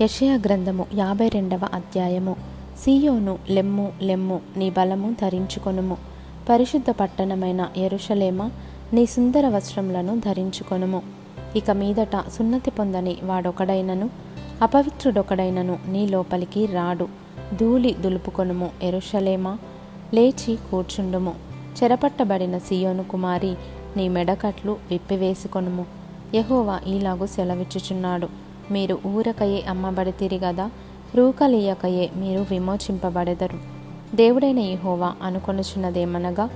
యషయా గ్రంథము యాభై రెండవ అధ్యాయము. సీయోను లెమ్ము లెమ్ము నీ బలము ధరించుకొనుము. పరిశుద్ధ పట్టణమైన ఎరుషలేమ నీ సుందర వస్త్రములను ధరించుకొనుము. ఇక మీదట సున్నతి పొందని వాడొకడైనను అపవిత్రుడొకడైనను నీ లోపలికి రాడు. ధూళి దులుపుకొనుము ఎరుషలేమ లేచి కూర్చుండుము. చెరపట్టబడిన సియోను కుమారి నీ మెడకట్లు విప్పివేసుకొనుము. యహోవా ఈలాగు సెలవిచ్చుచున్నాడు. మీరు ఊరకయే అమ్మబడితిరి గదా రూకలీయకయే మీరు విమోచింపబడెదరు. దేవుడైన యహోవా అనుకొనుచున్నదేమనగా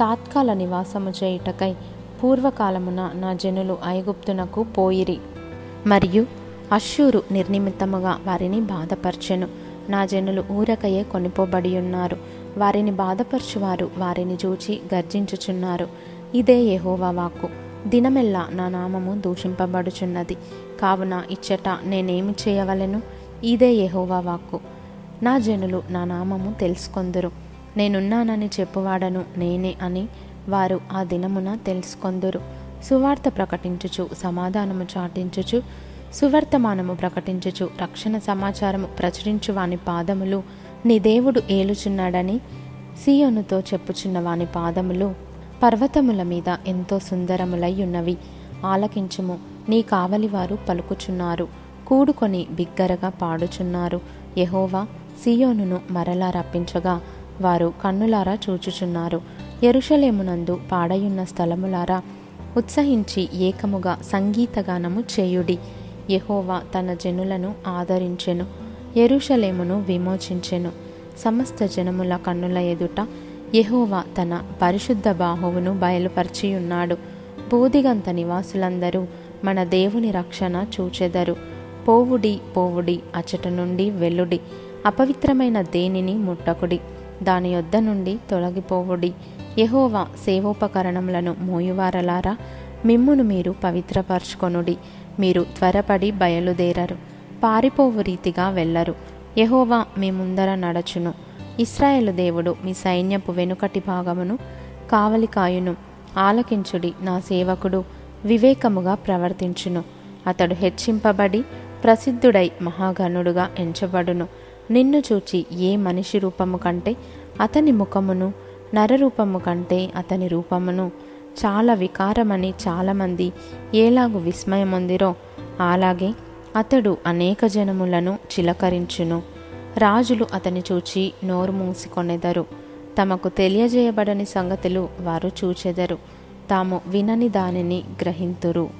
తాత్కాల నివాసము చేయుటకై పూర్వకాలమున నా జనులు ఐగుప్తునకు పోయిరి. మరియు అశ్షూరు నిర్నిమిత్తముగా వారిని బాధపరచెను. నా జనులు ఊరకయే కొనిపోబడి ఉన్నారు వారిని బాధపరచువారు వారిని చూచి గర్జించుచున్నారు. ఇదే యహోవా వాక్కు. దినమెల్లా నా నామము దూషింపబడుచున్నది. కావున ఇచ్చట నేనేమి చేయవలెను? ఇదే యహోవా వాక్కు. నా జనులు నా నామము తెలుసుకొందురు. నేనున్నానని చెప్పువాడను నేనే అని వారు ఆ దినమున తెలుసుకొందురు. సువార్త ప్రకటించుచు సమాధానము చాటించుచు సువర్తమానము ప్రకటించుచు రక్షణ సమాచారము ప్రచురించు వాని పాదములు నీ దేవుడు ఏలుచున్నాడని సీయోనుతో చెప్పుచున్న వాని పాదములు పర్వతముల మీద ఎంతో సుందరములై ఉన్నవి ఆలకించుము. నీ కావలివారు పలుకుచున్నారు. కూడుకొని బిగ్గరగా పాడుచున్నారు. యహోవా సియోనును మరలా రప్పించగా వారు కన్నులారా చూచుచున్నారు. ఎరుషలేమునందు పాడయున్న స్థలములారా ఉత్సహించి ఏకముగా సంగీతగానము చేయుడి. యహోవా తన జనులను ఆదరించెను. ఎరుషలేమును విమోచించెను. సమస్త జనముల కన్నుల ఎదుట యహోవా తన పరిశుద్ధ బాహువును బయలుపరిచియున్నాడు. బోధిగంత నివాసులందరూ మన దేవుని రక్షణ చూచెదరు. పోవుడి పోవుడి అచట నుండి వెల్లుడి అపవిత్రమైన దేనిని ముట్టకుడి. దాని యొద్ద నుండి తొలగిపోవుడి. యహోవా సేవోపకరణములను మోయువారలారా? మిమ్మును మీరు పవిత్రపరచుకొనుడి. మీరు త్వరపడి బయలుదేరరు. పారిపోవు రీతిగా వెళ్ళరు. యహోవా మీ ముందర నడచును. ఇస్రాయేలు దేవుడు మీ సైన్యపు వెనుకటి భాగమును కావలి కాయును ఆలకించుడి నా సేవకుడు వివేకముగా ప్రవర్తించును. అతడు హెచ్చింపబడి ప్రసిద్ధుడై మహాగణుడుగా ఎంచబడును. నిన్ను చూచి ఏ మనిషి రూపము కంటే అతని ముఖమును నరరూపము కంటే అతని రూపమును చాలా వికారమని చాలామంది ఏలాగు విస్మయమొందిరో అలాగే అతడు అనేక జనములను చిలకరించును. రాజులు అతని చూచి నోరు మూసికొనెదరు తమకు తెలియజేయబడని సంగతులు వారు చూచెదరు. తాము వినని దానిని గ్రహింతురు.